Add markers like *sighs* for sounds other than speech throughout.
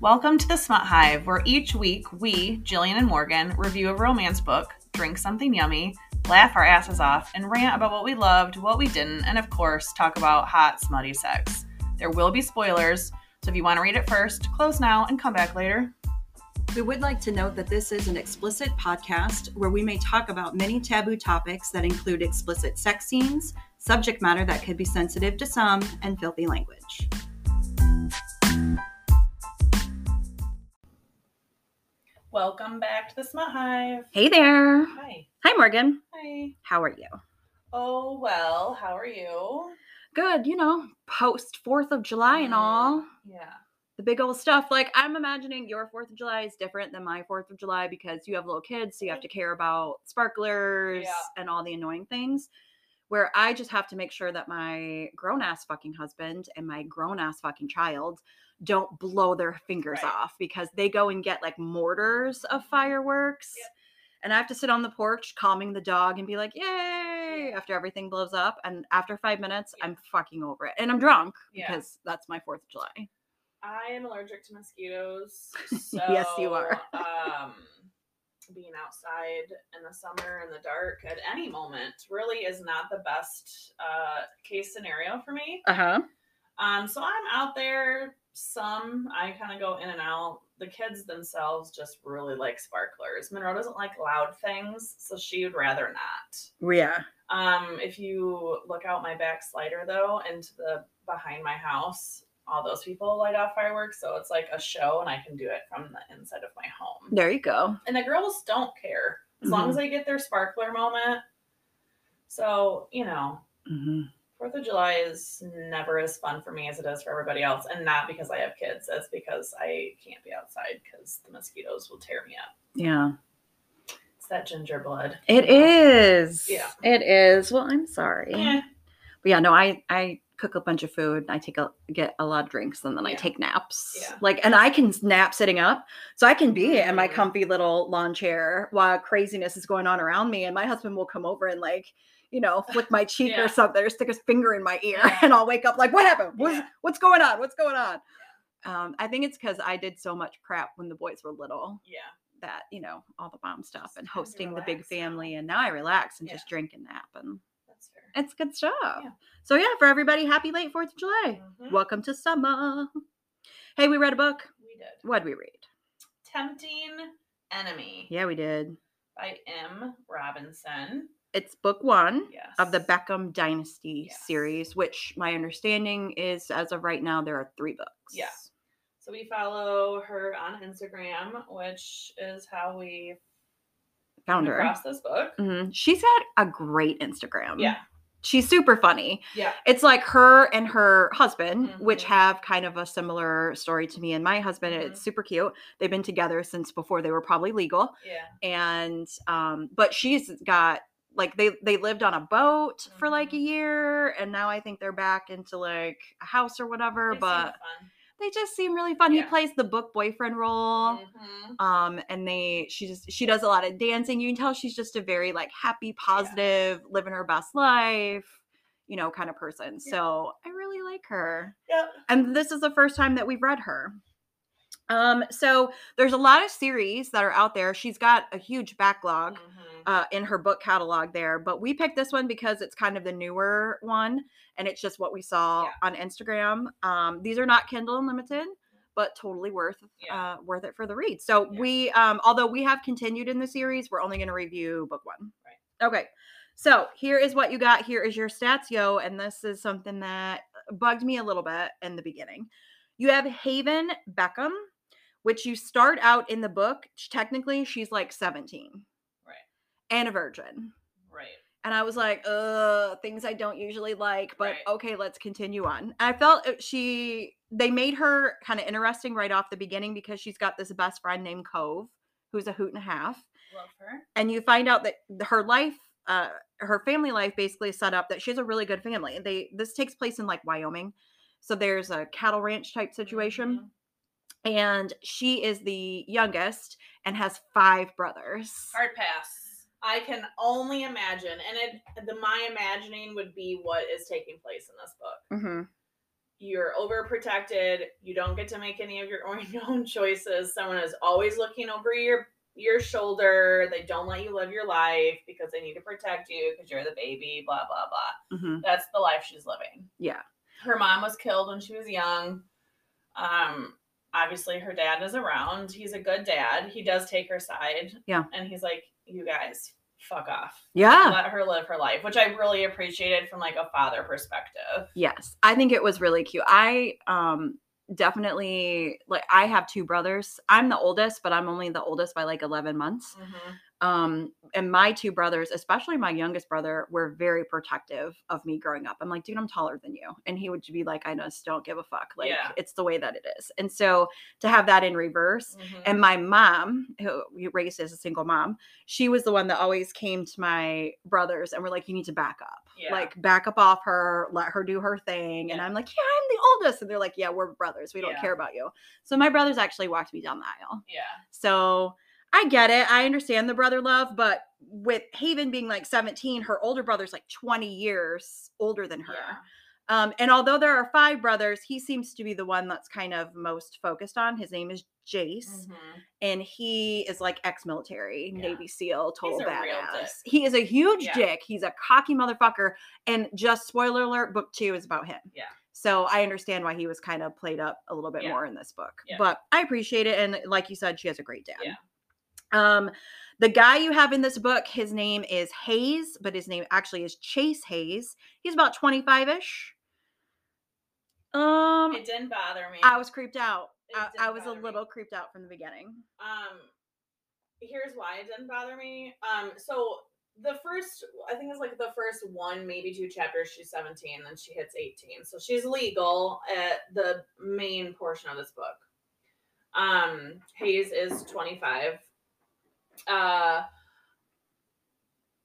Welcome to the Smut Hive, where each week we, Jillian and Morgan, review a romance book, drink something yummy, laugh our asses off, and rant about what we loved, what we didn't, and of course, talk about hot, smutty sex. There will be spoilers, so if you want to read it first, close now and come back later. We would like to note that this is an explicit podcast where we may talk about many taboo topics that include explicit sex scenes, subject matter that could be sensitive to some, and filthy language. Welcome back to the Smut Hive. Hey there. Hi. Hi, Morgan. Hi. How are you? Oh, well, how are you? Good, you know, post 4th of July and mm-hmm. all. Yeah. The big old stuff. Like, I'm imagining your 4th of July is different than my 4th of July because you have little kids, so you have mm-hmm. to care about sparklers Yeah. and all the annoying things. Where I just have to make sure that my grown ass fucking husband and my grown ass fucking child don't blow their fingers Right. off because they go and get like mortars of fireworks. Yep. And I have to sit on the porch calming the dog and be like, yay, after everything blows up. And after five minutes, Yeah. I'm fucking over it. And I'm drunk Yeah. because that's my 4th of July. I am allergic to mosquitoes. So, *laughs* Yes, you are. um, being outside in the summer in the dark at any moment really is not the best uh, case scenario for me. Uh huh. Um, so I'm out there. Some I kind of go in and out. The kids themselves just really like sparklers. Monroe doesn't like loud things, so she would rather not. Yeah. Um, if you look out my back slider though, into the behind my house, all those people light off fireworks, so it's like a show, and I can do it from the inside of my home. There you go. And the girls don't care as long Mhm. as they get their sparkler moment. So you know, hmm Fourth of July is never as fun for me as it is for everybody else, and not because I have kids. It's because I can't be outside because the mosquitoes will tear me up. Yeah. It's that ginger blood. It is. Yeah. It is. Well, I'm sorry. Eh, But yeah, no, I I cook a bunch of food. I take a get a lot of drinks, and then I take naps. Yeah. Like, and I can nap sitting up, so I can be in my Mhm. comfy little lawn chair while craziness is going on around me, and my husband will come over and like. You know, flick my cheek Yeah. or something, or stick his finger in my ear, Yeah. *laughs* and I'll wake up like, "What happened? What's, Yeah. what's going on? What's going on?" Um, I think it's because I did so much crap when the boys were little yeah. that you know all the mom stuff and hosting the big family, and now I relax and just drink and nap, and That's fair. it's good stuff. So yeah, for everybody, happy late Fourth of July. Mhm. Welcome to summer. Hey, we read a book. We did. What'd we read? Tempting Enemy Yeah, we did. by M. Robinson. It's book one Yes. of the Beckham Dynasty Yes. series, which my understanding is, as of right now, there are three books. Yeah. So we follow her on Instagram, which is how we Found her. across this book. Mhm. She's got a great Instagram. Yeah. She's super funny. Yeah. It's like her and her husband, which Mhm. have kind of a similar story to me and my husband. Mhm. It's super cute. They've been together since before they were probably legal. Yeah. and um but she's got like they they lived on a boat for like a Mhm. year and now i think they're back into like a house or whatever They but they just seem really fun he plays the book boyfriend role Mhm. um and they she just she does a lot of dancing you can tell she's just a very like happy positive living her best life you know kind of person Yeah. so i really like her Yeah. and this is the first time that we've read her. Um, so there's a lot of series that are out there. She's got a huge backlog Mhm. Uh, in her book catalog there, but we picked this one because it's kind of the newer one, and it's just what we saw Yeah. on Instagram. Um, these are not Kindle Unlimited, but totally worth Yeah. uh, worth it for the read. So Yeah. we, um, although we have continued in the series, we're only going to review book one. Right. Okay. So here is what you got. Here is your stats, yo, and this is something that bugged me a little bit in the beginning. You have Haven Beckham, which you start out in the book. Technically, she's like 17 Right. And a virgin. Right. And I was like, uh, things I don't usually like, but Right. okay, let's continue on. I felt she, they made her kind of interesting right off the beginning because she's got this best friend named Cove, who's a hoot and a half. Love her. And you find out that her life, uh, her family life basically is set up that she has a really good family. They, this takes place in like Wyoming. So there's a cattle ranch type situation. Mhm. And she is the youngest and has five brothers. Hard pass. I can only imagine, and it the my imagining would be what is taking place in this book. hmm you're overprotected. You don't get to make any of your *laughs* own, own choices. Someone is always looking over your your shoulder. They don't let you live your life because they need to protect you because you're the baby. Blah blah blah. hmm That's the life she's living. Yeah. Her mom was killed when she was young. Um, obviously her dad is around. He's a good dad. He does take her side. Yeah. And he's like, you guys, fuck off. Yeah. Let her live her life, which I really appreciated from like a father perspective. Yes. I think it was really cute. I um definitely like I have two brothers. I'm the oldest, but I'm only the oldest by like 11 months. Um and my two brothers, especially my youngest brother, were very protective of me growing up. I'm like, dude, I'm taller than you. And he would be like, I just don't give a fuck. Like Yeah. it's the way that it is. And so to have that in reverse Mhm. and my mom, who raised as a single mom, she was the one that always came to my brothers and were like, you need to back up. Yeah. Like, back up off her, let her do her thing. And I'm like, yeah, I'm the oldest. And they're like, yeah, we're brothers. We don't Yeah. care about you. So my brothers actually walked me down the aisle. yeah. So I get it. I understand the brother love, but with Haven being like 17, her older brother's like 20 years older than her. Yeah. Um, and although there are five brothers, he seems to be the one that's kind of most focused on. His name is Jace Mhm. and he is like ex-military Yeah. navy seal total a real dick. badass he is a huge Yeah. dick he's a cocky motherfucker and just spoiler alert book two is about him Yeah. so i understand why he was kind of played up a little bit Yeah. more in this book but i appreciate it and like you said she has a great dad. Um the guy you have in this book his name is hayes but his name actually is chase hayes. He's about 25ish um It didn't bother me. i was creeped out. I, I was a bother me. little creeped out from the beginning. Um here's why it didn't bother me. Um so the first i think it's like the first one maybe two chapters she's 17 then she hits 18 so she's legal at the main portion of this book. Um hayes is 25 uh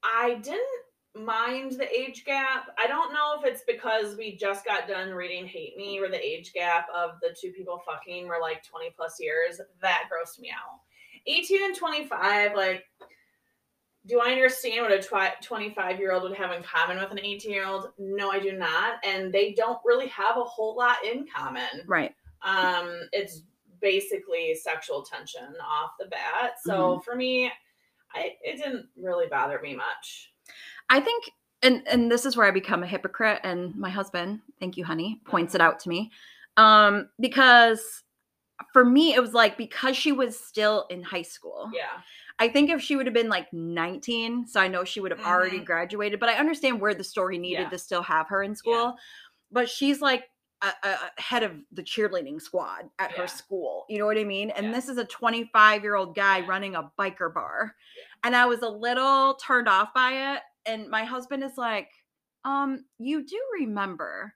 i didn't mind the age gap. I don't know if it's because we just got done reading hate me where the age gap of the two people fucking were like 20 plus years that grossed me out. 18 and 25 like do i understand what a twi- 25 year old would have in common with an 18 year old no i do not and they don't really have a whole lot in common. Right. Um it's basically sexual tension off the bat so for me i it didn't really bother me much I think and and this is where I become a hypocrite and my husband, thank you honey, points it out to me. Um because for me it was like because she was still in high school. yeah I think if she would have been like 19, so I know she would have already Mhm. graduated, but I understand where the story needed Yeah. to still have her in school. But she's like head of the cheerleading squad at Yeah. her school. You know what I mean? And Yeah. this is a 25 year old guy Yeah. running a biker bar. And I was a little turned off by it. And my husband is like, um, you do remember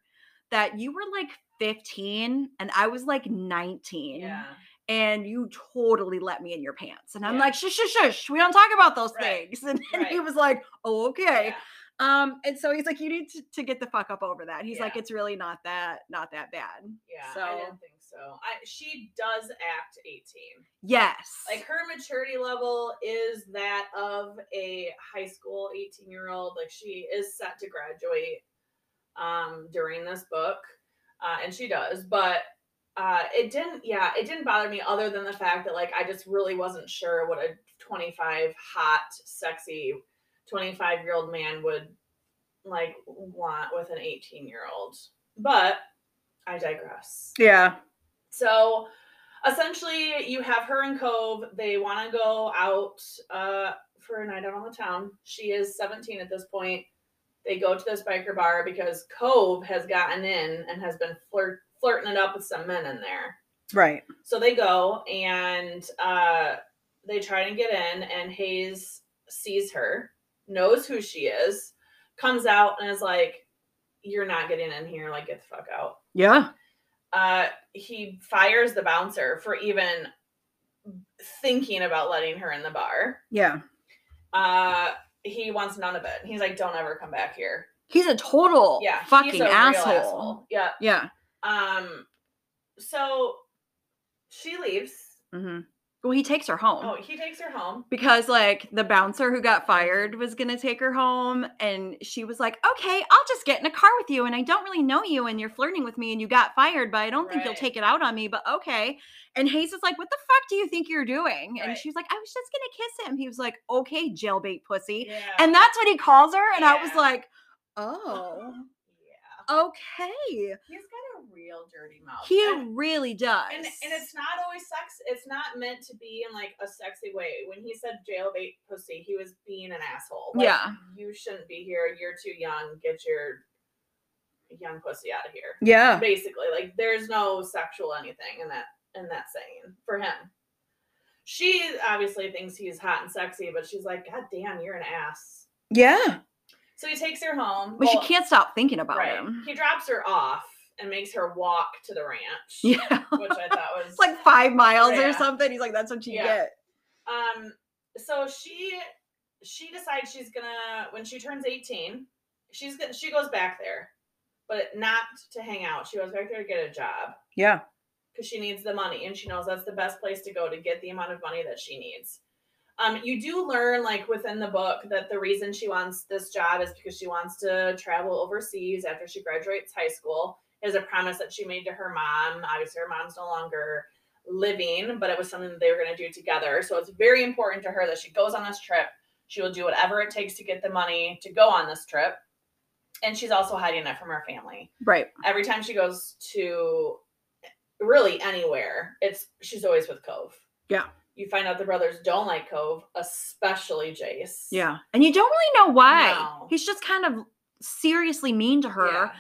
that you were like 15 and I was like 19 yeah and you totally let me in your pants. And I'm like, shush, shush, shush. We don't talk about those Right. things. *laughs* And, and he was like, oh, okay. Yeah. Um, and so he's like, you need to, to get the fuck up over that. He's like, it's really not that, not that bad. Yeah, so. I didn't think so. I she does act 18. Yes. Like her maturity level is that of a high school 18 year old. Like she is set to graduate um during this book. Uh, and she does, but uh it didn't yeah, it didn't bother me other than the fact that like I just really wasn't sure what a 25 hot, sexy 25 year old man would like want with an 18 year old. But I digress. yeah. So essentially, you have her and Cove. They want to go out uh, for a night out on the town. She is 17 at this point. They go to this biker bar because Cove has gotten in and has been flirt- flirting it up with some men in there. Right. So they go and uh, they try to get in, and Hayes sees her, knows who she is, comes out and is like, You're not getting in here. Like, get the fuck out Yeah. uh, he fires the bouncer for even thinking about letting her in the bar. Yeah. Uh, he wants none of it. He's like, "Don't ever come back here." He's a total Yeah, fucking a real asshole. Yeah. Yeah. Um. So she leaves, hmm Well, he takes her home. Oh, he takes her home. because like the bouncer who got fired was going to take her home and she was like okay i'll just get in a car with you and i don't really know you and you're flirting with me and you got fired but i don't think you'll take it out on me but okay and hayes is like what the fuck do you think you're doing and Right. she was like i was just gonna kiss him he was like okay jailbait pussy Yeah. and that's what he calls her and i was like oh *sighs* yeah. okay He's got real dirty mouth. he And- really does and and it's not always sex. It's not meant to be in like a sexy way. When he said jailbait pussy, he was being an asshole. Like, Yeah. you shouldn't be here. You're too young. Get your young pussy out of here. yeah Basically, like there's no sexual anything in that in that saying for him. She obviously thinks he's hot and sexy, but she's like, God damn, you're an ass. yeah So he takes her home. but she can't stop thinking about right. him He drops her off and makes her walk to the ranch. *laughs* yeah Which I thought was it's like five miles or something he's like that's what you Yeah. get Um, so she she decides she's gonna when she turns 18, she's gonna she goes back there, but not to hang out. She goes back there to get a job yeah because she needs the money and she knows that's the best place to go to get the amount of money that she needs. Um, you do learn like within the book that the reason she wants this job is because she wants to travel overseas after she graduates high school. Is a promise that she made to her mom. Obviously, her mom's no longer living, but it was something that they were going to do together. So it's very important to her that she goes on this trip. She will do whatever it takes to get the money to go on this trip. And she's also hiding it from her family right every time she goes to really anywhere, it's she's always with Cove. Yeah. You find out the brothers don't like Cove, especially Jace. Yeah. And you don't really know why. No. He's just kind of seriously mean to her. Yeah.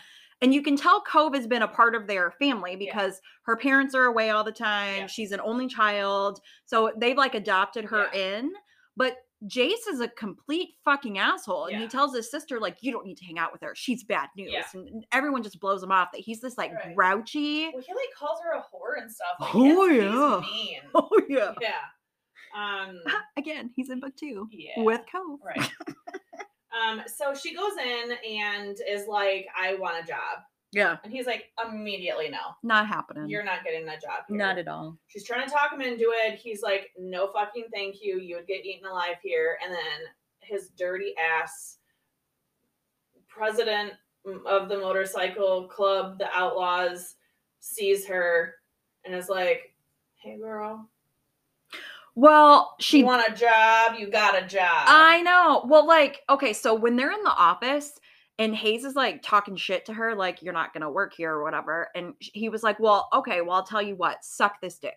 And you can tell Cove has been a part of their family Yeah. because her parents are away all the time. Yeah. She's an only child. So they've like adopted her in. But Jace is a complete fucking asshole. And he tells his sister, like, you don't need to hang out with her. She's bad news. Yeah. And everyone just blows him off that he's this like Right. grouchy. Well, he like calls her a whore and stuff. Like, Oh, yeah. *laughs* Oh yeah. Yeah. Um. *laughs* Again, he's in book two Yeah. with Cove. Right. *laughs* um. So she goes in and is like, "I want a job," Yeah. and he's like, immediately, "No, Not happening. you're not getting a job." Here. not at all. She's trying to talk him into it. He's like, no fucking thank you. You would get eaten alive here. And then his dirty ass president of the motorcycle club, the Outlaws, sees her and is like, hey, girl, Well, she you want a job? You got a job. I know. Well, like, okay, so when they're in the office and Hayes is like talking shit to her, like, you're not gonna work here or whatever. And he was like, Well, okay, well, I'll tell you what, suck this dick.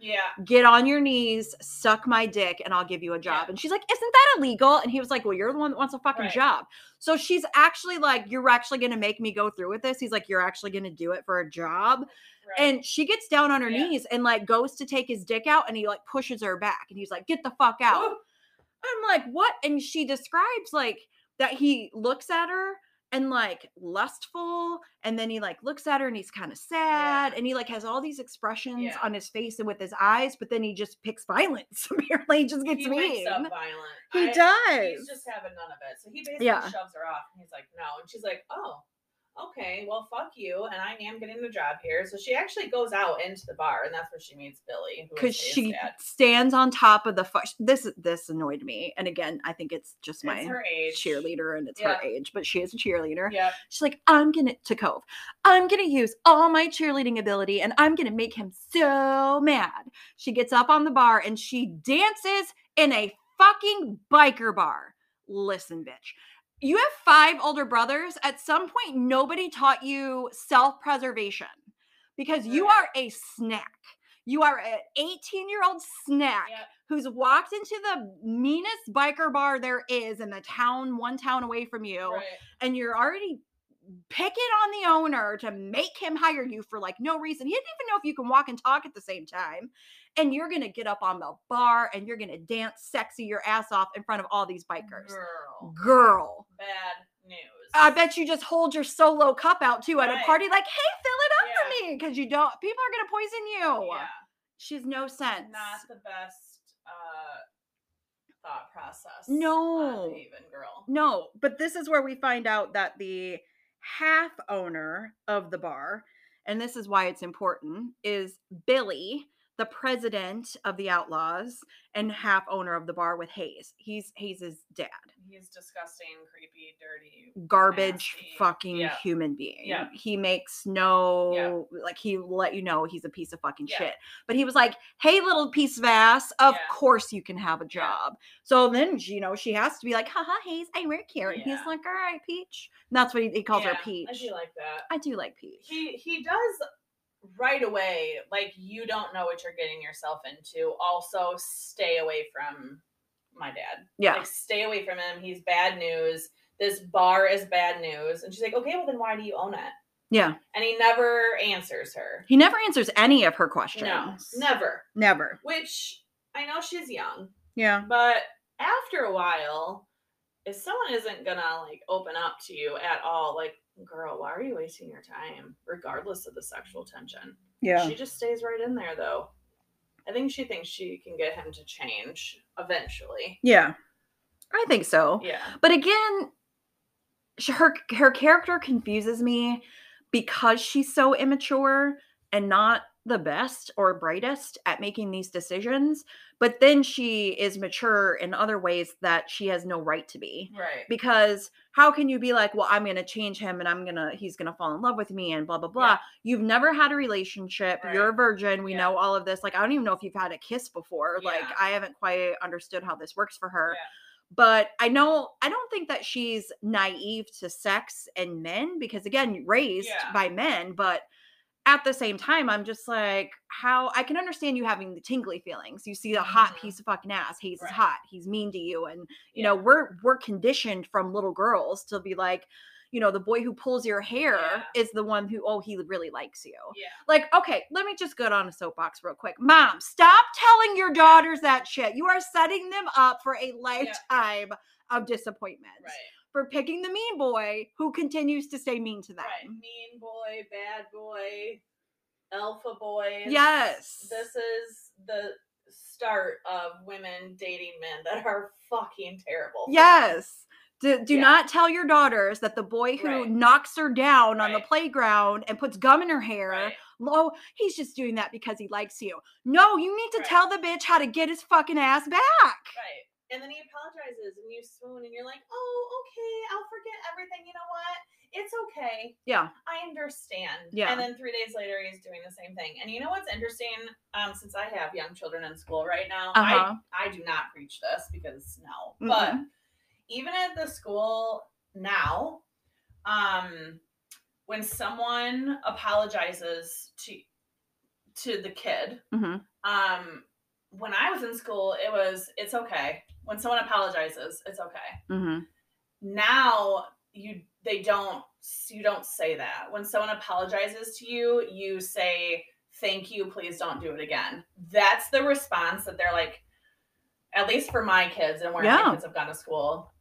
Yeah. Get on your knees, suck my dick, and I'll give you a job. Yeah. And she's like, Isn't that illegal? And he was like, Well, you're the one that wants a fucking Right. job. So she's actually like, You're actually gonna make me go through with this. He's like, You're actually gonna do it for a job. Right. And she gets down on her Yeah. knees and like goes to take his dick out and he like pushes her back and he's like, Get the fuck out. Ooh, I'm like, what? And she describes like that he looks at her and like lustful, and then he like looks at her and he's kind of sad, Yeah. and he like has all these expressions Yeah. on his face and with his eyes, but then he just picks violence. *laughs* Apparently, he just gets he mean. violent. He I- does. He's just having none of it. So he basically Yeah. shoves her off and he's like, no. And she's like, oh, okay, well, fuck you. And I am getting the job here. So she actually goes out into the bar and that's where she meets Billy. because she dad. stands on top of the fu- this this annoyed me and again i think it's just my It's cheerleader and it's Yeah. her age but she is a cheerleader Yep. She's like, I'm gonna to Cove. I'm gonna use all my cheerleading ability and I'm gonna make him so mad. She gets up on the bar and she dances in a fucking biker bar. Listen, bitch. You have five older brothers. At some point, nobody taught you self-preservation because you are a snack. You are an 18 year old snack Yep. who's walked into the meanest biker bar there is in the town, one town away from you Right. and you're already picking on the owner to make him hire you for like no reason. He didn't even know if you can walk and talk at the same time. And you're gonna get up on the bar and you're gonna dance sexy your ass off in front of all these bikers. Girl. Girl. Bad news. I bet you just hold your solo cup out too at a party, like, hey, fill it up Yeah. for me. Because you don't people are gonna poison you. Yeah. She's no sense. Not the best uh, thought process. No. Haven girl. No, but this is where we find out that the half owner of the bar, and this is why it's important, is Billy, the president of the Outlaws and half owner of the bar with Hayes. He's Hayes's dad. He's disgusting, creepy, dirty. Garbage Nasty. fucking Yeah. human being. Yeah. He makes no like he let you know he's a piece of fucking Yeah. shit. But he was like, "Hey little piece of ass, of Yeah. course you can have a Yeah. job." So then, you know, she has to be like, "Haha, Hayes, I work here." And he's Yeah. like, "All right, Peach." And that's what he, he calls Yeah, her Peach. I do like that. I do like Peach. he he does right away like you don't know what you're getting yourself into also stay away from my dad Yeah. like stay away from him he's bad news this bar is bad news and she's like okay well then why do you own it Yeah. and he never answers her He never answers any of her questions. no never Never. which i know she's young Yeah. but after a while if someone isn't gonna like open up to you at all like girl why are you wasting your time regardless of the sexual tension Yeah. She just stays right in there though. I think she thinks she can get him to change eventually. yeah. I think so. Yeah. But again, her her character confuses me because she's so immature and not the best or brightest at making these decisions. But then she is mature in other ways that she has no right to be. Right. Because how can you be like, well, I'm gonna change him and I'm gonna he's gonna fall in love with me and blah blah blah. Yeah. You've never had a relationship. You're a virgin. We Yeah. know all of this. Like, I don't even know if you've had a kiss before. Like, I haven't quite understood how this works for her Yeah. but I know I don't think that she's naive to sex and men because again, raised Yeah. by men, but at the same time, I'm just like, how I can understand you having the tingly feelings. You see a hot Mhm. piece of fucking ass, he's Right. hot, he's mean to you, and you Yeah. know, we're we're conditioned from little girls to be like, you know, the boy who pulls your hair Yeah. is the one who, oh, he really likes you. Yeah. Like, okay, let me just get on a soapbox real quick. Mom, stop telling your daughters that shit. You are setting them up for a lifetime of disappointment. Right. For picking the mean boy who continues to stay mean to them. Right. Mean boy, bad boy, alpha boy. Yes. This is the start of women dating men that are fucking terrible. Yes. Do, do Yeah. not tell your daughters that the boy who Right. knocks her down on the playground and puts gum in her hair, Right. oh, he's just doing that because he likes you. No, you need to Right. tell the bitch how to get his fucking ass back. Right. And then he apologizes and you swoon and you're like, oh, okay, I'll forget everything. You know what? It's okay. Yeah. I understand. Yeah. And then three days later, he's doing the same thing. And you know what's interesting? Um, since I have young children in school right now, Uh-huh. I I do not preach this because no. Mm-mm. But even at the school now, um, when someone apologizes to to the kid, Mhm. um, when I was in school, it was it's okay. When someone apologizes, it's okay Mm-hmm. now you they don't you don't say that when someone apologizes to you you say thank you please don't do it again that's the response that they're like at least for my kids and where Yeah. my kids have gone to school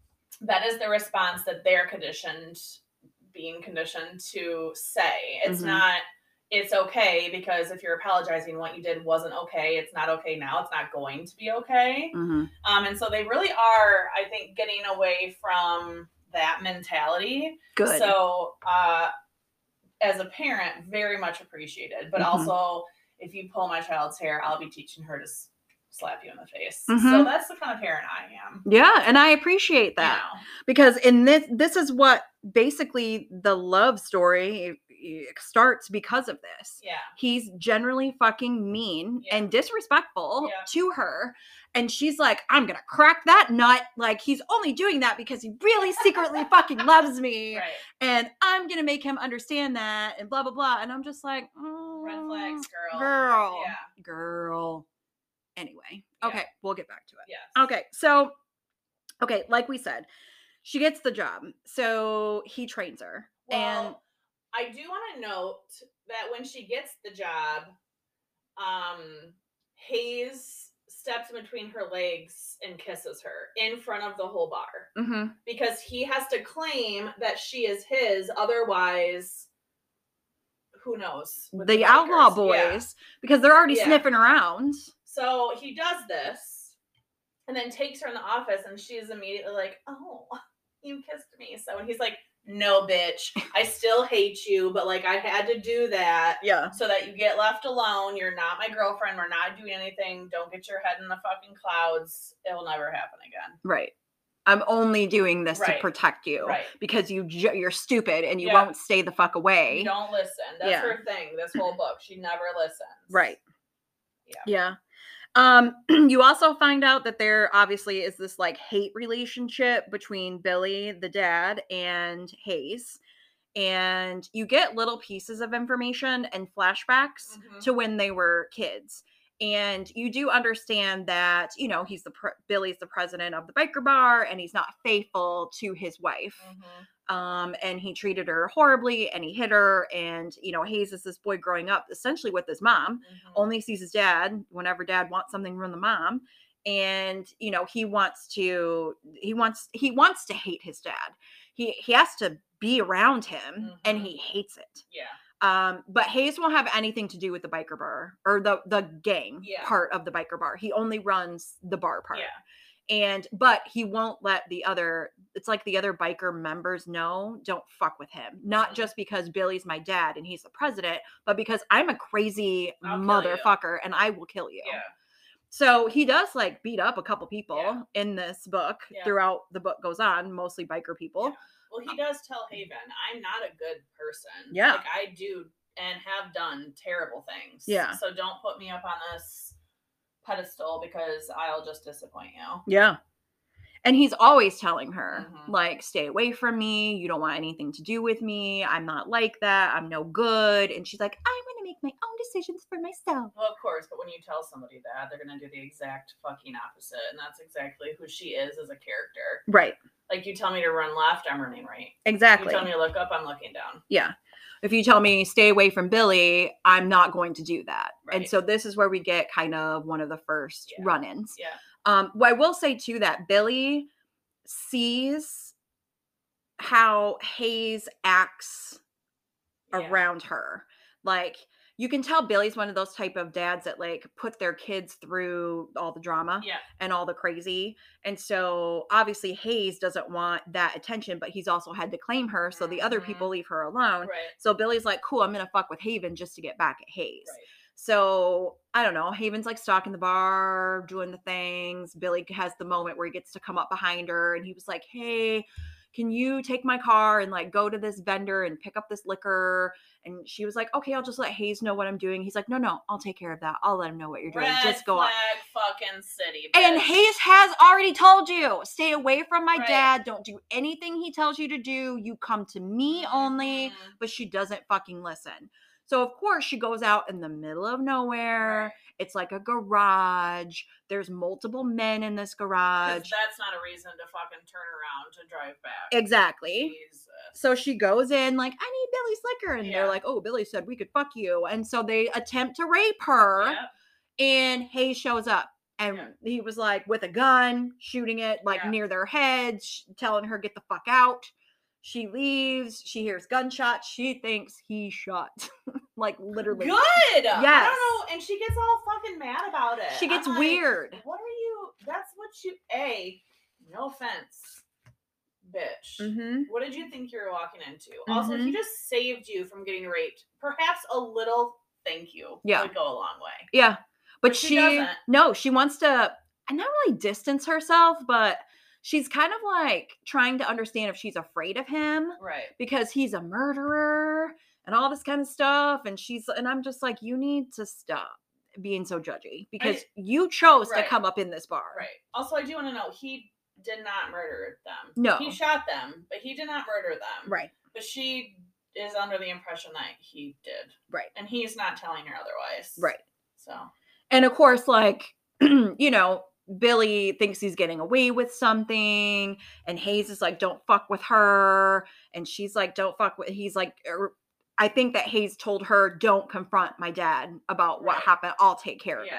that is the response that they're conditioned being conditioned to say it's Mhm. not it's okay because if you're apologizing what you did wasn't okay it's not okay now it's not going to be okay Mm-hmm. um, and so they really are, I think, getting away from that mentality. Good. So, uh, as a parent, very much appreciated. But Mhm. also, if you pull my child's hair, I'll be teaching her to s- slap you in the face. So Mhm. that's the kind of parent I am. yeah, and I appreciate that. because in this this is what basically the love story starts because of this Yeah. he's generally fucking mean Yeah. and disrespectful Yeah. to her and she's like i'm gonna crack that nut like he's only doing that because he really secretly *laughs* fucking loves me Right. and i'm gonna make him understand that and blah blah blah and i'm just like Red flags, "Mm, girl. girl Yeah. girl anyway Yeah. okay we'll get back to it Yes. Okay, so okay, like we said, she gets the job. So he trains her. and Well, I do want to note that when she gets the job, um, Hayes steps in between her legs and kisses her in front of the whole bar Mhm. because he has to claim that she is his. Otherwise, who knows? with the outlaw bikers. Yeah. boys, because they're already Yeah. sniffing around. So he does this and then takes her in the office, and she's immediately like, Oh, *laughs* you kissed me. So, and he's like, no, bitch, I still hate you, but like I had to do that Yeah. so that you get left alone. You're not my girlfriend. We're not doing anything. Don't get your head in the fucking clouds. It will never happen again. Right. I'm only doing this to protect you Right. because you ju- you're stupid and you Yeah. won't stay the fuck away. You don't listen. That's Yeah. her thing. This whole book, she never listens. Right. Yeah. Yeah. Um, *clears throat* you also find out that there obviously is this like hate relationship between Billy, the dad, and Hayes. And you get little pieces of information and flashbacks Mhm. to when they were kids. And you do understand that, you know, he's the pre- Billy's the president of the biker bar and he's not faithful to his wife. Mhm. um, and he treated her horribly and he hit her and you know hayes is this boy growing up essentially with his mom Mhm. only sees his dad whenever dad wants something from the mom and you know he wants to he wants he wants to hate his dad he he has to be around him and Mhm. he hates it Yeah. Um but hayes won't have anything to do with the biker bar or the the gang Yeah. part of the biker bar he only runs the bar part Yeah. and but he won't let the other it's like the other biker members know don't fuck with him not Mhm. just because billy's my dad and he's the president but because i'm a crazy I'll motherfucker and i will kill you Yeah. so he does like beat up a couple people in this book throughout the book goes on mostly biker people. Well, he does tell Haven, I'm not a good person. Yeah. Like, I do and have done terrible things. Yeah. So don't put me up on this pedestal because I'll just disappoint you. yeah and he's always telling her Mhm. like stay away from me you don't want anything to do with me i'm not like that i'm no good and she's like i'm gonna make my own decisions for myself Well, of course, but when you tell somebody that, they're going to do the exact fucking opposite. And that's exactly who she is as a character. right Like, you tell me to run left, I'm running right. exactly You tell me to look up, I'm looking down. Yeah. If you tell me stay away from Billy, I'm not going to do that. And so this is where we get kind of one of the first Yeah. run-ins. Yeah. Um, well, I will say too that Billy sees how Hayes acts Yeah. around her. Like you can tell Billy's one of those type of dads that like put their kids through all the drama Yeah. and all the crazy. And so obviously Hayes doesn't want that attention, but he's also had to claim her so the other people leave her alone. Right. So Billy's like, cool, I'm gonna fuck with Haven just to get back at Hayes. Right. So I don't know. Haven's like stalking the bar, doing the things. Billy has the moment where he gets to come up behind her and he was like, Hey, can you take my car and like go to this vendor and pick up this liquor? And she was like, Okay, I'll just let Hayes know what I'm doing. He's like, No, no, I'll take care of that. I'll let him know what you're doing. Red just go up. flag fucking city. And. Hayes has already told you, stay away from my Right. dad. Don't do anything he tells you to do. You come to me only Mhm. but she doesn't fucking listen. So of course she goes out in the middle of nowhere. Right. It's like a garage. There's multiple men in this garage. that's not a reason to fucking turn around to drive back. Exactly. Jesus. So she goes in like, I need Billy's liquor. And they're like, oh, Billy said we could fuck you. And so they attempt to rape her. And Hayes shows up. And Yeah. he was like with a gun, shooting it like Yeah. near their heads, telling her, get the fuck out. She leaves. She hears gunshots. She thinks he shot. *laughs* like literally. Good. I don't know. And she gets all fucking mad about it. She gets I'm like, weird. What are you? That's what you. A. No offense, bitch. Mm-hmm. What did you think you were walking into? Also, he Mhm. just saved you from getting raped. Perhaps a little thank you Yeah. would go a long way. Yeah. But But she she, doesn't. no, she wants to and not really distance herself, but she's kind of like trying to understand if she's afraid of him Right. because he's a murderer and all this kind of stuff. And she's and I'm just like, you need to stop being so judgy because you chose Right. to come up in this bar. Right. Also, I do want to know he did not murder them. No. He shot them, but he did not murder them. Right. But she is under the impression that he did. Right. And he's not telling her otherwise. Right. So. And of course, like, *clears throat* you know, Billy thinks he's getting away with something, and Hayes is like, don't fuck with her. And she's like, don't fuck with, he's like, er, I think that Hayes told her, don't confront my dad about what Right. happened. I'll take care of it.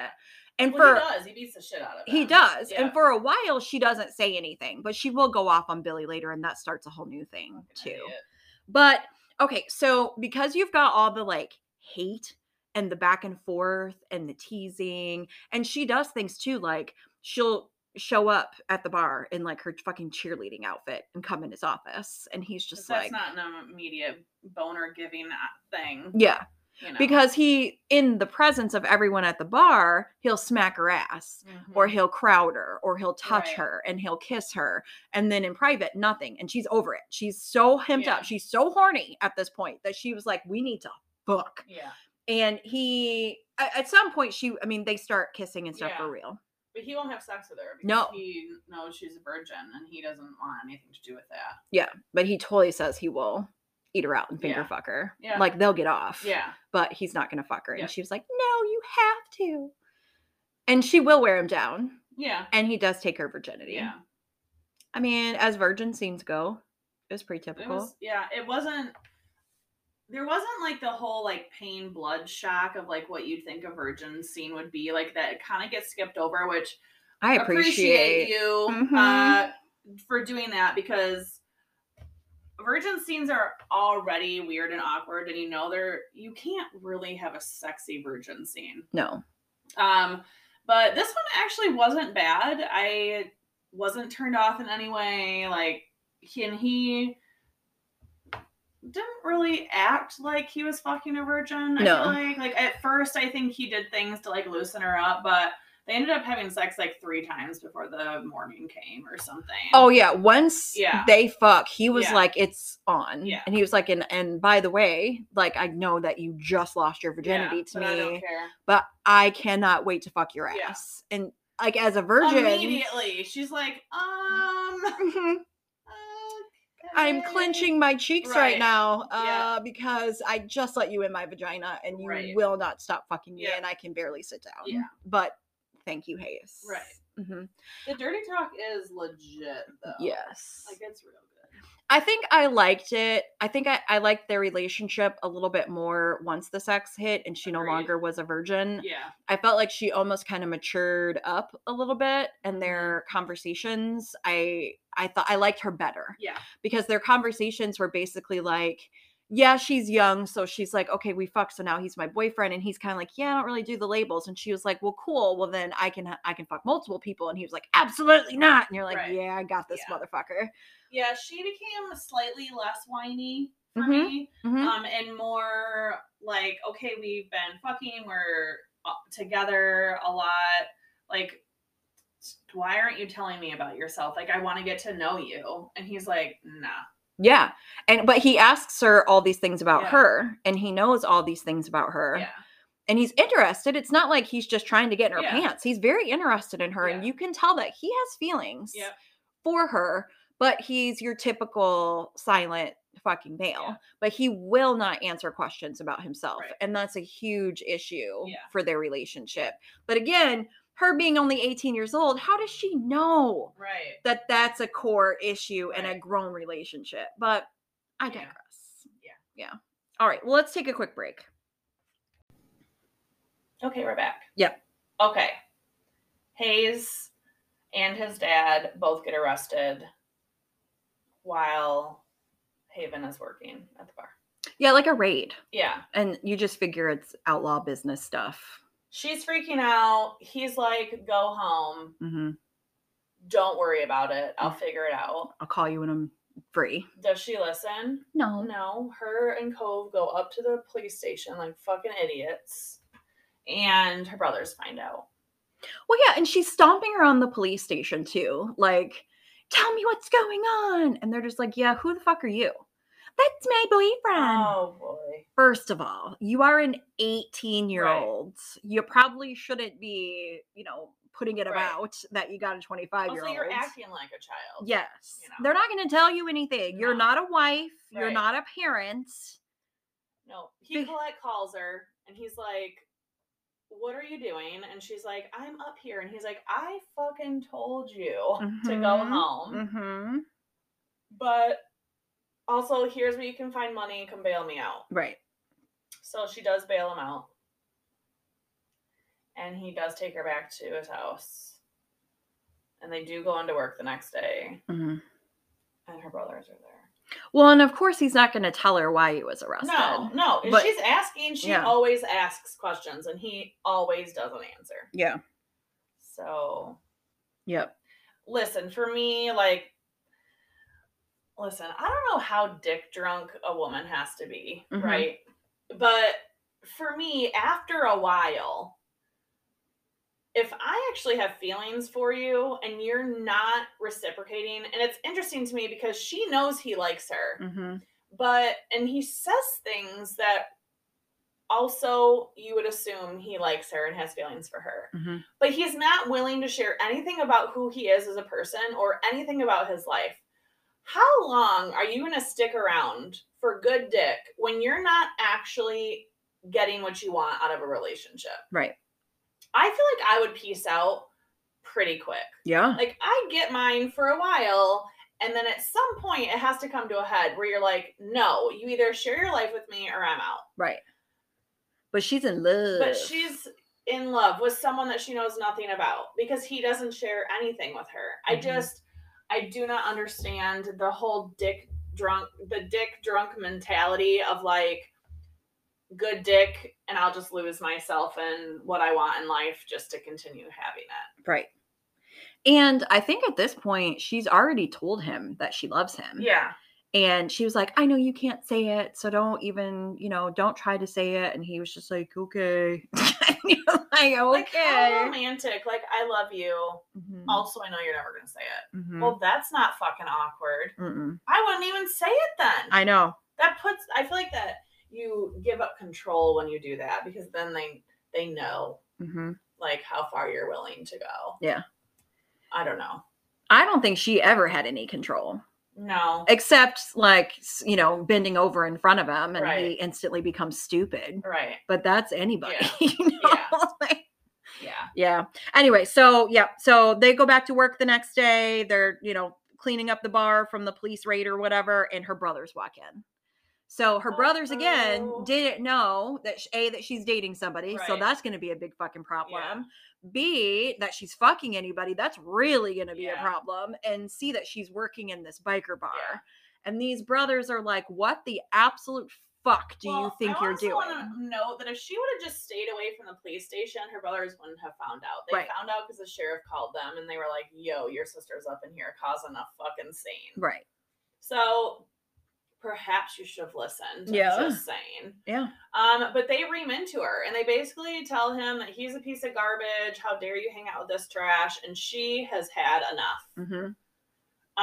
And well, for, he does. He beats the shit out of he does. Yeah. And for a while, she doesn't say anything, but she will go off on Billy later, and that starts a whole new thing, Fucking too. idiot. But okay, so because you've got all the like hate and the back and forth and the teasing, and she does things too, like she'll show up at the bar in like her fucking cheerleading outfit and come in his office and he's just like, that's not an immediate boner giving thing. yeah You know? because he in the presence of everyone at the bar he'll smack her ass or Mhm. he'll crowd her or he'll touch Right. her and he'll kiss her and then in private nothing and she's over it she's so hemmed Yeah. up she's so horny at this point that she was like we need to fuck yeah, and he at, at some point she i mean they start kissing and stuff Yeah. for real but he won't have sex with her because No. he knows she's a virgin and he doesn't want anything to do with that. yeah but he totally says he will eat her out and finger Yeah. fuck her Yeah. like they'll get off Yeah, but he's not gonna fuck her Yeah. and she was like no you have to and she will wear him down yeah, and he does take her virginity yeah. i mean as virgin scenes go it was pretty It typical was yeah. It wasn't. There wasn't like the whole like pain blood shock of like what you'd think a virgin scene would be like that kind of gets skipped over which i appreciate, appreciate, you Mhm. uh, for doing that because virgin scenes are already weird and awkward and you know they're you can't really have a sexy virgin scene. No. Um but this one actually wasn't bad. I wasn't turned off in any way like can he didn't really act like he was fucking a virgin I No. feel like like at first i think he did things to like loosen her up but they ended up having sex like three times before the morning came or something oh yeah once Yeah. they fuck he was Yeah. like it's on Yeah. and he was like and and by the way like i know that you just lost your Yeah, virginity to i don't me care but i cannot wait to fuck your Yeah. ass and like as a virgin immediately she's like *laughs* um Mhm. I'm clenching my cheeks right, Right. now Yeah. uh, because I just let you in my vagina and you Right. will not stop fucking me Yeah. and I can barely sit down. Yeah. But thank you, Hayes. Right. hmm the dirty talk is legit though Yes. like it's real I think I liked it. I think I, I liked their relationship a little bit more once the sex hit and she no longer was a virgin. yeah I felt like she almost kind of matured up a little bit Mm-hmm. their conversations. I I thought I liked her better. yeah because their conversations were basically like, yeah, she's young. So she's like, okay, we fuck, So now he's my boyfriend. And he's kind of like, yeah, I don't really do the labels. And she was like, well, cool. Well, then I can, I can fuck multiple people. And he was like, absolutely not. And you're like, Right. yeah, I got this Yeah. motherfucker. Yeah she became slightly less whiny for Mhm. me Mhm. um and more like okay we've been fucking we're uh, together a lot like why aren't you telling me about yourself like i want to get to know you and he's like nah yeah. And, but he asks her all these things about Yeah. her and he knows all these things about her. yeah And he's interested. It's not like he's just trying to get in her Yeah. pants. He's very interested in her. And you can tell that he has feelings. Yep. for her, but he's your typical silent fucking male. Yeah. But he will not answer questions about himself. Right. And that's a huge issue Yeah. for their relationship. But again, her being only 18 years old, how does she know right that that's a core issue in a grown relationship? But I Yeah. digress. Yeah. Yeah. All right. Well, let's take a quick break. Okay, we're back. Yep. Okay. Hayes and his dad both get arrested while Haven is working at the bar. Yeah, like a raid. Yeah. And you just figure it's outlaw business stuff. She's freaking out. He's like, go home. hmm Don't worry about it. Mm. I'll figure it out. I'll call you when I'm free. Does she listen? No. No. Her and Cove go up to the police station like fucking idiots. And her brothers find out. Well, yeah, and she's stomping around the police station too. Like, tell me what's going on. And they're just like, yeah, who the fuck are you? That's my boyfriend. Oh boy. First of all, you are an 18 year old. You probably shouldn't be, you know, putting it Right. about that you got a 25 year old. you're acting like a child. Yes. you know. They're not going to tell you anything. You're not a wife. You're not a parent. No, he collect calls her and he's like, "What are you doing?" And she's like, "I'm up here." And he's like, "I fucking told you to go Mhm. home, Mm-hmm. but also here's where you can find money. And come bail me out." Right. So she does bail him out, and he does take her back to his house. And they do go into work the next day, hmm and her brothers are there. Well, and of course, he's not going to tell her why he was arrested. No, no. But- she's asking, she Yeah. always asks questions, and he always doesn't answer. Yeah. So Yep. listen, for me, like, listen, I don't know how dick drunk a woman has to be, Mhm. right? But for me, after a while, if I actually have feelings for you and you're not reciprocating, and it's interesting to me because she knows he likes her, Mm-hmm. but and he says things that also you would assume he likes her and has feelings for her Mm-hmm. but he's not willing to share anything about who he is as a person or anything about his life how long are you going to stick around for good dick when you're not actually getting what you want out of a relationship Right. I feel like i would peace out pretty quick Yeah. like I get mine for a while, and then at some point it has to come to a head where you're like, no, you either share your life with me or I'm out. Right. But she's in love. But she's in love with someone that she knows nothing about because he doesn't share anything with her. I Mhm. just I do not understand the whole dick drunk the dick drunk mentality of like good dick and I'll just lose myself and what I want in life just to continue having it. right. And I think at this point, she's already told him that she loves him. Yeah. And she was like, I know you can't say it. So don't even, you know, don't try to say it. And he was just like, okay. *laughs* Like, okay. Like how romantic. Like I love you. Mhm, Also, I know you're never gonna say it. mhm, Well, that's not fucking awkward. mm-mm. I wouldn't even say it then. I know. that puts. I feel like that you give up control when you do that because then they they know hmm like how far you're willing to go. Yeah. I don't know. I don't think she ever had any control. No. except like you know bending over in front of him and he instantly becomes stupid Right. but that's anybody *laughs* Yeah. you know? Yeah. Like, Yeah. yeah anyway so yeah so they go back to work the next day they're you know cleaning up the bar from the police raid or whatever and her brothers walk in so her brothers again Uh-oh. didn't know that a that she's dating somebody so that's going to be a big fucking problem b that she's fucking anybody that's really going to be a problem and c that she's working in this biker bar Yeah. and these brothers are like what the absolute fuck do you think I you're doing wanna note that if she would have just stayed away from the police station, her brothers wouldn't have found out. They Right. found out because the sheriff called them and they were like, "Yo, your sister's up in here causing a fucking scene." right So perhaps you should have listened. Yeah. Just saying. yeah Um, but they ream into her and they basically tell him that he's a piece of garbage. How dare you hang out with this trash? And she has had enough. mm-hmm.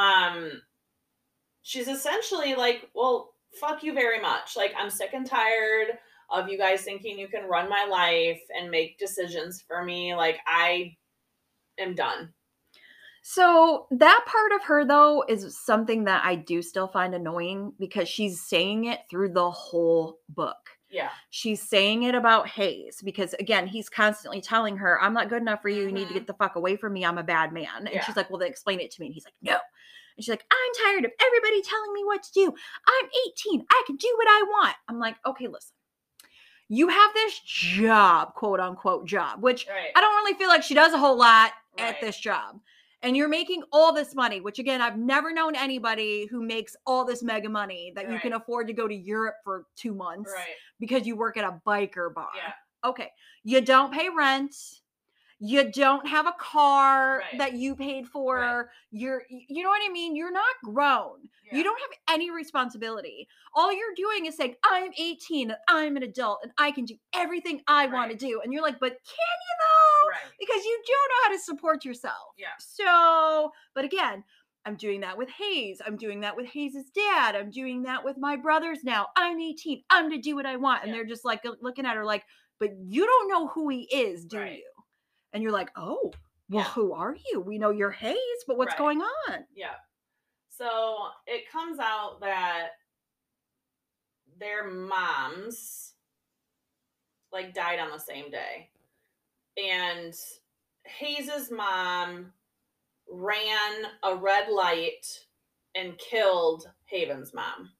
Um, she's essentially like, well, fuck you very much. Like, I'm sick and tired of you guys thinking you can run my life and make decisions for me. Like, I am done. So that part of her though is something that I do still find annoying because she's saying it through the whole book. Yeah. She's saying it about Hayes because again, he's constantly telling her, I'm not good enough for you. You need to Mhm. get the fuck away from me. I'm a bad man. And Yeah. she's like, Well, then explain it to me. And he's like, No. And she's like, I'm tired of everybody telling me what to do. I'm 18. I can do what I want. I'm like, okay, listen. You have this job, quote unquote job, which Right. I don't really feel like she does a whole lot at this job. And you're making all this money, which again, I've never known anybody who makes all this mega money that you can afford to go to Europe for two months Right. because you work at a biker bar. Yeah. Okay. You don't pay rent. You don't have a car Right. that you paid for. You're, you know what I mean? You're not grown. Yeah. You don't have any responsibility. All you're doing is saying, I'm 18, and I'm an adult, and I can do everything I want to do. And you're like, but can you though? Right. Because you don't know how to support yourself. Yeah. So, but again, I'm doing that with Hayes. I'm doing that with Hayes' dad. I'm doing that with my brothers now. I'm 18. I'm to do what I want. And Yeah. they're just like uh, looking at her like, but you don't know who he is, do Right. you? And you're like, oh, well, Yeah. who are you? We know you're Hayes, but what's Right. going on? Yeah. So it comes out that their moms like died on the same day. And Hayes's mom ran a red light and killed Haven's mom.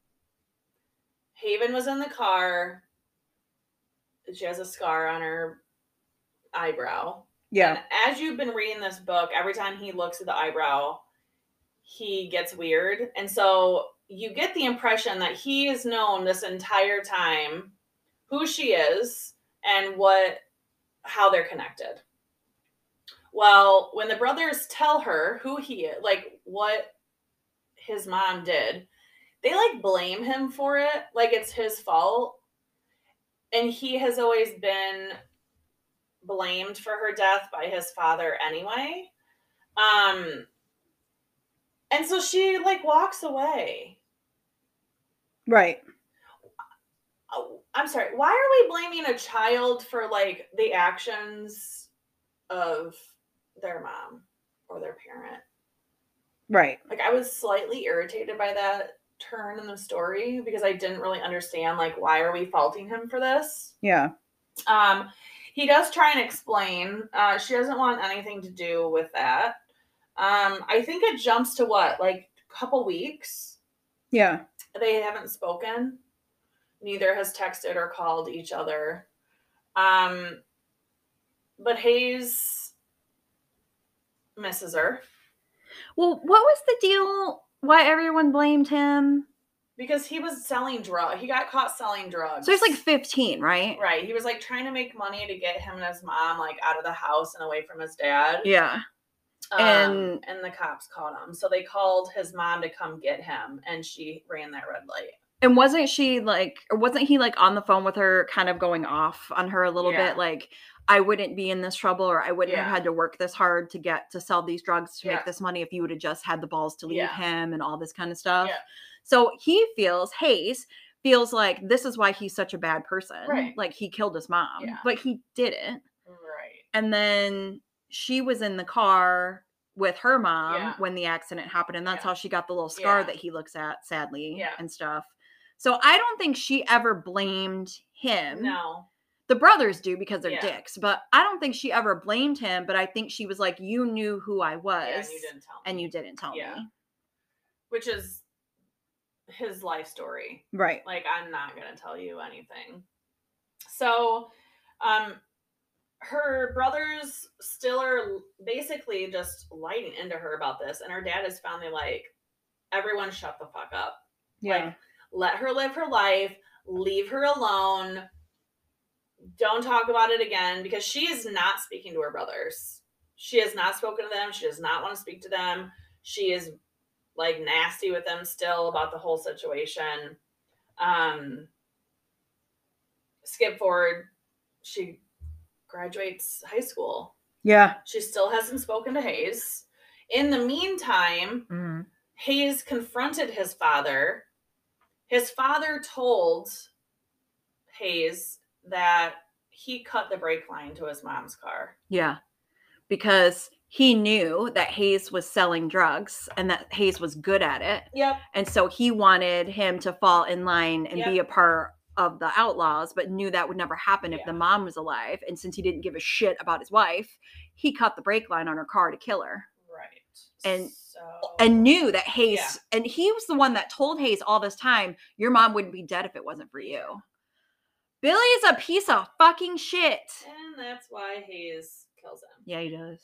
Haven was in the car. She has a scar on her eyebrow. And as you've been reading this book, every time he looks at the eyebrow, he gets weird. And so you get the impression that he has known this entire time who she is and what how they're connected. Well, when the brothers tell her who he is, like what his mom did, they like blame him for it, like it's his fault. And he has always been blamed for her death by his father anyway. Um and so she like walks away. Right. Oh, I'm sorry. Why are we blaming a child for like the actions of their mom or their parent? Right. Like I was slightly irritated by that turn in the story because I didn't really understand like why are we faulting him for this? Yeah. Um he does try and explain. Uh she doesn't want anything to do with that. Um I think it jumps to what? Like a couple weeks. Yeah. They haven't spoken. Neither has texted or called each other. Um but Hayes misses her Well, what was the deal? Why everyone blamed him? Because he was selling drugs. He got caught selling drugs. So he's like 15, right? Right. He was like trying to make money to get him and his mom like out of the house and away from his dad. Yeah. Um, And- and the cops caught him. So they called his mom to come get him and she ran that red light. And wasn't she like, or wasn't he like on the phone with her, kind of going off on her a little Yeah. bit? Like, I wouldn't be in this trouble, or I wouldn't have had to work this hard to get to sell these drugs to Yeah. make this money if you would have just had the balls to leave Yeah. him and all this kind of stuff. Yeah. So he feels, Hayes feels like this is why he's such a bad person. Right. Like he killed his mom, Yeah. but he didn't. Right. And then she was in the car with her mom Yeah. when the accident happened. And that's Yeah. how she got the little scar Yeah. that he looks at, sadly, Yeah. and stuff. So I don't think she ever blamed him. No. The brothers do because they're Yeah. dicks, but I don't think she ever blamed him. But I think she was like, You knew who I was, Yeah, and you didn't tell me. and you didn't tell Yeah. me. Which is his life story. Right. Like I'm not gonna tell you anything. So, um, her brothers still are basically just lighting into her about this, and her dad is finally like, "Everyone, shut the fuck up. Like, let her live her life. Leave her alone. Don't talk about it again because she is not speaking to her brothers. She has not spoken to them. She does not want to speak to them. She is like nasty with them still about the whole situation. Um, skip forward, she graduates high school. yeah. She still hasn't spoken to Hayes. In the meantime, Mhm. Hayes confronted his father. His father told Hayes that he cut the brake line to his mom's car. Yeah. Because he knew that Hayes was selling drugs and that Hayes was good at it. Yep. And so he wanted him to fall in line and be a part of the outlaws, but knew that would never happen if the mom was alive. And since he didn't give a shit about his wife, he cut the brake line on her car to kill her. Right. And- so And knew that Hayes, Yeah. and he was the one that told Hayes all this time, your mom wouldn't be dead if it wasn't for you. Billy is a piece of fucking shit. and that's why Hayes kills him. Yeah, he does.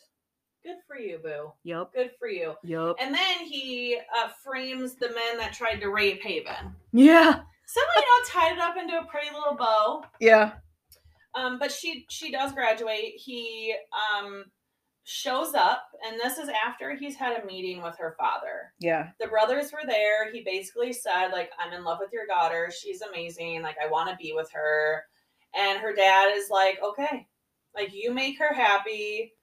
Good for you, boo. Yep. Good for you. Yep. And then he uh, frames the men that tried to rape Haven. Yeah. You know, tied it up into a pretty little bow. Yeah. Um, but she she does graduate. He um shows up, and this is after he's had a meeting with her father. Yeah. The brothers were there. He basically said, like, I'm in love with your daughter. She's amazing. Like, I want to be with her. And her dad is like, okay, like you make her happy.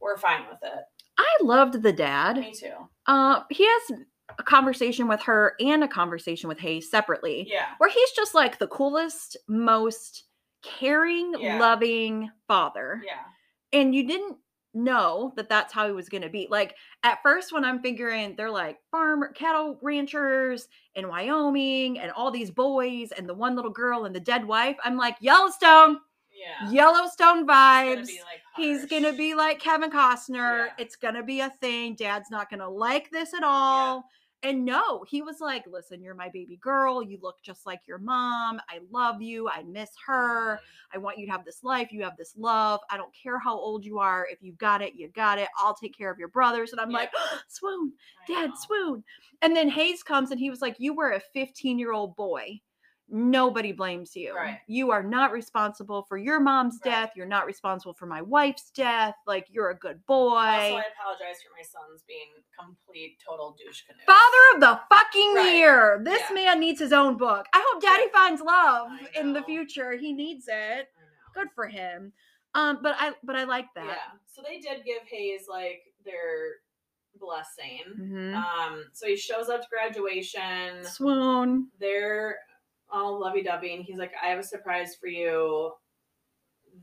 We're fine with it. I loved the dad. Me too. Uh, he has a conversation with her and a conversation with Hayes separately, Yeah. where he's just like the coolest, most caring, Yeah. loving father. Yeah. And you didn't know that that's how he was going to be. Like at first, when I'm figuring they're like farmer, cattle ranchers in Wyoming and all these boys and the one little girl and the dead wife, I'm like, Yellowstone, Yeah. Yellowstone He's gonna vibes. like, He's gonna be like Kevin Costner. Yeah. It's gonna be a thing. Dad's not gonna like this at all. And no, he was like, listen, you're my baby girl. You look just like your mom. I love you. I miss her. Mm. I want you to have this life. You have this love. I don't care how old you are. If you've got it, you got it. I'll take care of your brothers. And I'm Yeah. like, ah, swoon, I dad, know. swoon. And then Hayes comes and he was like, you were a 15 year old boy. Nobody blames you. Right. You are not responsible for your mom's Right. death. You're not responsible for my wife's death. Like you're a good boy. Also, I apologize for my sons being complete total douche canoes. Father of the fucking Right. year. This Yeah. man needs his own book. I hope Daddy finds love in the future. He needs it. Good for him. Um, but I but I like that. Yeah. So they did give Hayes like their blessing. Mhm. Um, so he shows up to graduation. Swoon. They're all lovey dovey, and he's like, I have a surprise for you.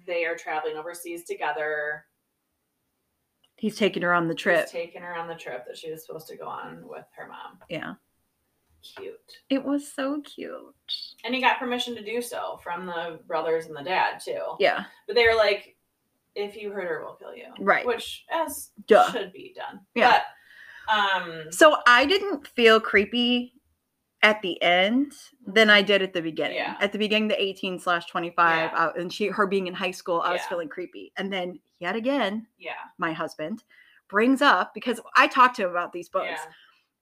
They are traveling overseas together. He's taking her on the trip. He's taking her on the trip that she was supposed to go on with her mom. yeah. Cute. It was so cute. And he got permission to do so from the brothers and the dad, too. Yeah. But they were like, if you hurt her, we'll kill you. Right. Which, as Duh. should be done. Yeah. But, um, So I didn't feel creepy at the end than I did at the beginning. Yeah. At the beginning, the 18 slash 25, Yeah. uh, and she her being in high school, I was Yeah. feeling creepy. And then yet again, yeah. my husband brings up because I talked to him about these books,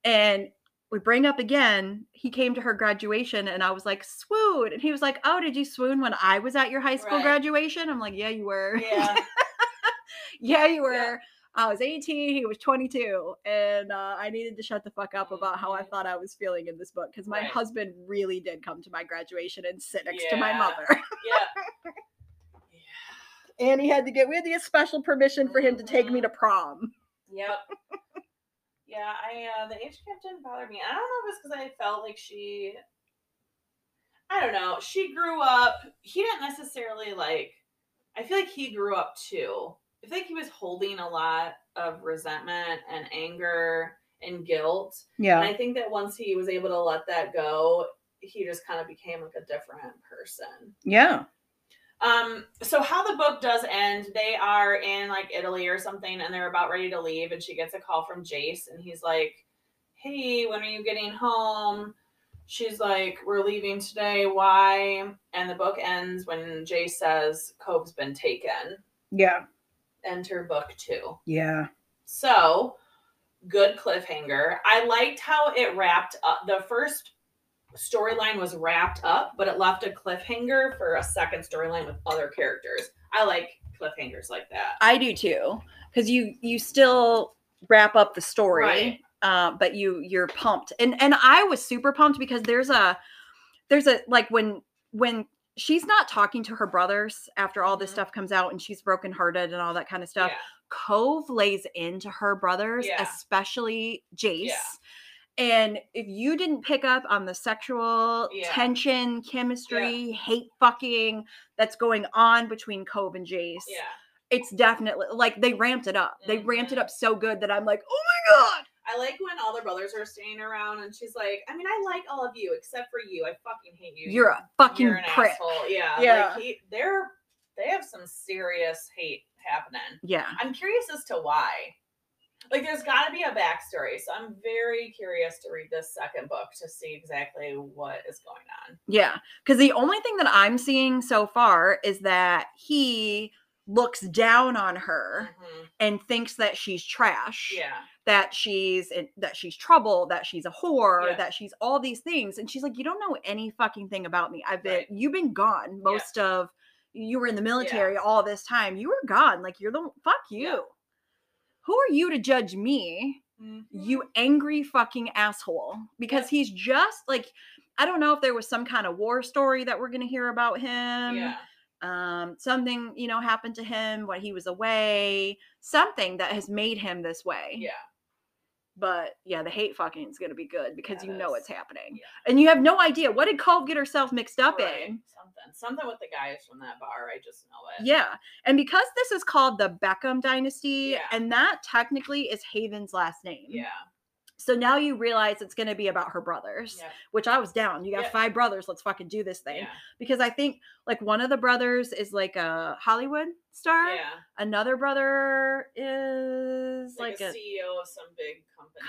and we bring up again. He came to her graduation, and I was like, "Swoon!" And he was like, "Oh, did you swoon when I was at your high school Right. graduation?" I'm like, "Yeah, you were." Yeah. *laughs* yeah, you were. Yeah. I was 18, he was 22, and uh, I needed to shut the fuck up about how I thought I was feeling in this book because my Right. husband really did come to my graduation and sit next to my mother, Yeah. Yeah. *laughs* and he had to get we had to get special permission for him to take me to prom. Yep. Yeah, I uh the age gap didn't bother me. I don't know if it's because I felt like she I don't know. She grew up. He didn't necessarily like I feel like he grew up too. I feel like he was holding a lot of resentment and anger and guilt. Yeah. And I think that once he was able to let that go, he just kind of became like a different person. yeah, Um, so how the book does end, they are in like Italy or something and they're about ready to leave and she gets a call from Jace and he's like, Hey, when are you getting home? She's like, We're leaving today. Why? And the book ends when Jace says Cove's been taken. yeah, Enter book two. yeah. So good cliffhanger. I liked how it wrapped up the first storyline was wrapped up, but it left a cliffhanger for a second storyline with other characters. I like cliffhangers like that. I do too, because you you still wrap up the story, Right. uh, but you you're pumped, and and I was super pumped because there's a there's a like when when she's not talking to her brothers after all this Mhm. stuff comes out and she's brokenhearted and all that kind of stuff. Yeah. Cove lays into her brothers, Yeah. especially Jace. And if you didn't pick up on the sexual Yeah. tension, chemistry, hate fucking that's going on between Cove and Jace, Yeah. it's definitely like they ramped it up. They ramped it Mhm. up so good that I'm like, oh my god. I like when all the brothers are staying around and she's like, I mean, I like all of you except for you. I fucking hate you. You're a fucking You're an prick. asshole. Yeah. Yeah. Like he, they're they have some serious hate happening. Yeah. I'm curious as to why. Like, there's got to be a backstory. So I'm very curious to read this second book to see exactly what is going on. Yeah. Because the only thing that I'm seeing so far is that he looks down on her Mhm. and thinks that she's trash. Yeah. That she's in, that she's trouble, that she's a whore, Yeah. that she's all these things. And she's like, You don't know any fucking thing about me. I've been Right. you've been gone most of you were in the military all this time. You were gone. Like you're the fuck you. Yeah. Who are you to judge me? Mhm. you angry fucking asshole because he's just like i don't know if there was some kind of war story that we're going to hear about him yeah. Um something you know happened to him when he was away something that has made him this way Yeah. but yeah the hate fucking is going to be good because Yeah, you know it's happening Yeah. and you have no idea what did Cove get herself mixed up Right. in Something. Something with the guys from that bar. I just know it. yeah and because this is called the beckham dynasty Yeah. and that technically is haven's last name Yeah. So now you realize it's going to be about her brothers Yeah. which I was down. You got Yeah. five brothers. Let's fucking do this thing. Yeah. Because I think like one of the brothers is like a Hollywood star. Yeah. Another brother is Like, like, a, a, CEO of some big company.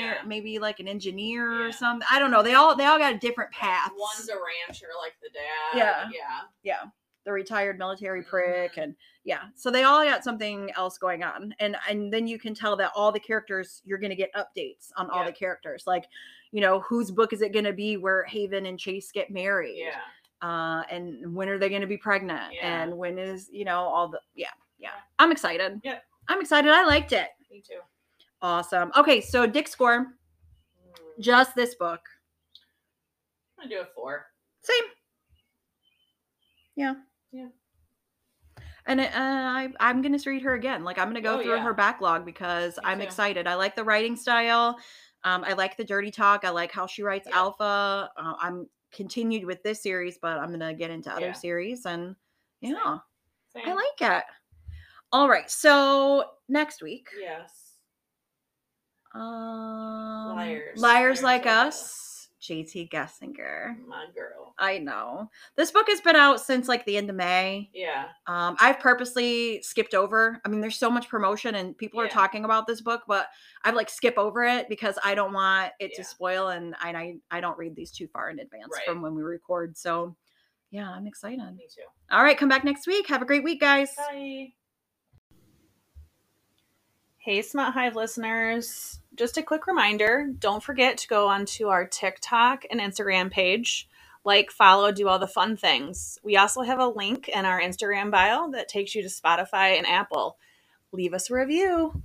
company, maybe like an engineer or something. I don't know. They all they all got a different path. One's a rancher like the dad. Yeah. Yeah. yeah. The retired military prick and yeah so they all got something else going on and and then you can tell that all the characters you're going to get updates on all Yeah. the characters like you know whose book is it going to be where haven and chase get married Yeah. uh and when are they going to be pregnant Yeah. and when is you know all the yeah yeah i'm excited yeah i'm excited i liked it Me too. awesome okay so dick score Mm. just this book I'm gonna do a four. same yeah Yeah. and uh, I, I'm gonna read her again. Like I'm gonna go Oh, through yeah. her backlog because Me I'm too. excited. I like the writing style. Um, I like the dirty talk. I like how she writes Yeah. alpha. Uh, I'm continued with this series, but I'm gonna get into other Yeah. series and yeah, Same. I like it. All right, so next week, Yes. um, Liars. liars Liars like Like us, JT Geissinger. My girl. I know this book has been out since like the end of May. Yeah. Um, I've purposely skipped over. I mean, there's so much promotion and people are talking about this book, but I've like skip over it because I don't want it Yeah. to spoil and I, I I don't read these too far in advance Right. from when we record. So yeah, I'm excited. Me too. All right, come back next week. Have a great week, guys. Bye. Hey, Smut Hive listeners. Just a quick reminder don't forget to go onto our TikTok and Instagram page. Like, follow, do all the fun things. We also have a link in our Instagram bio that takes you to Spotify and Apple. Leave us a review.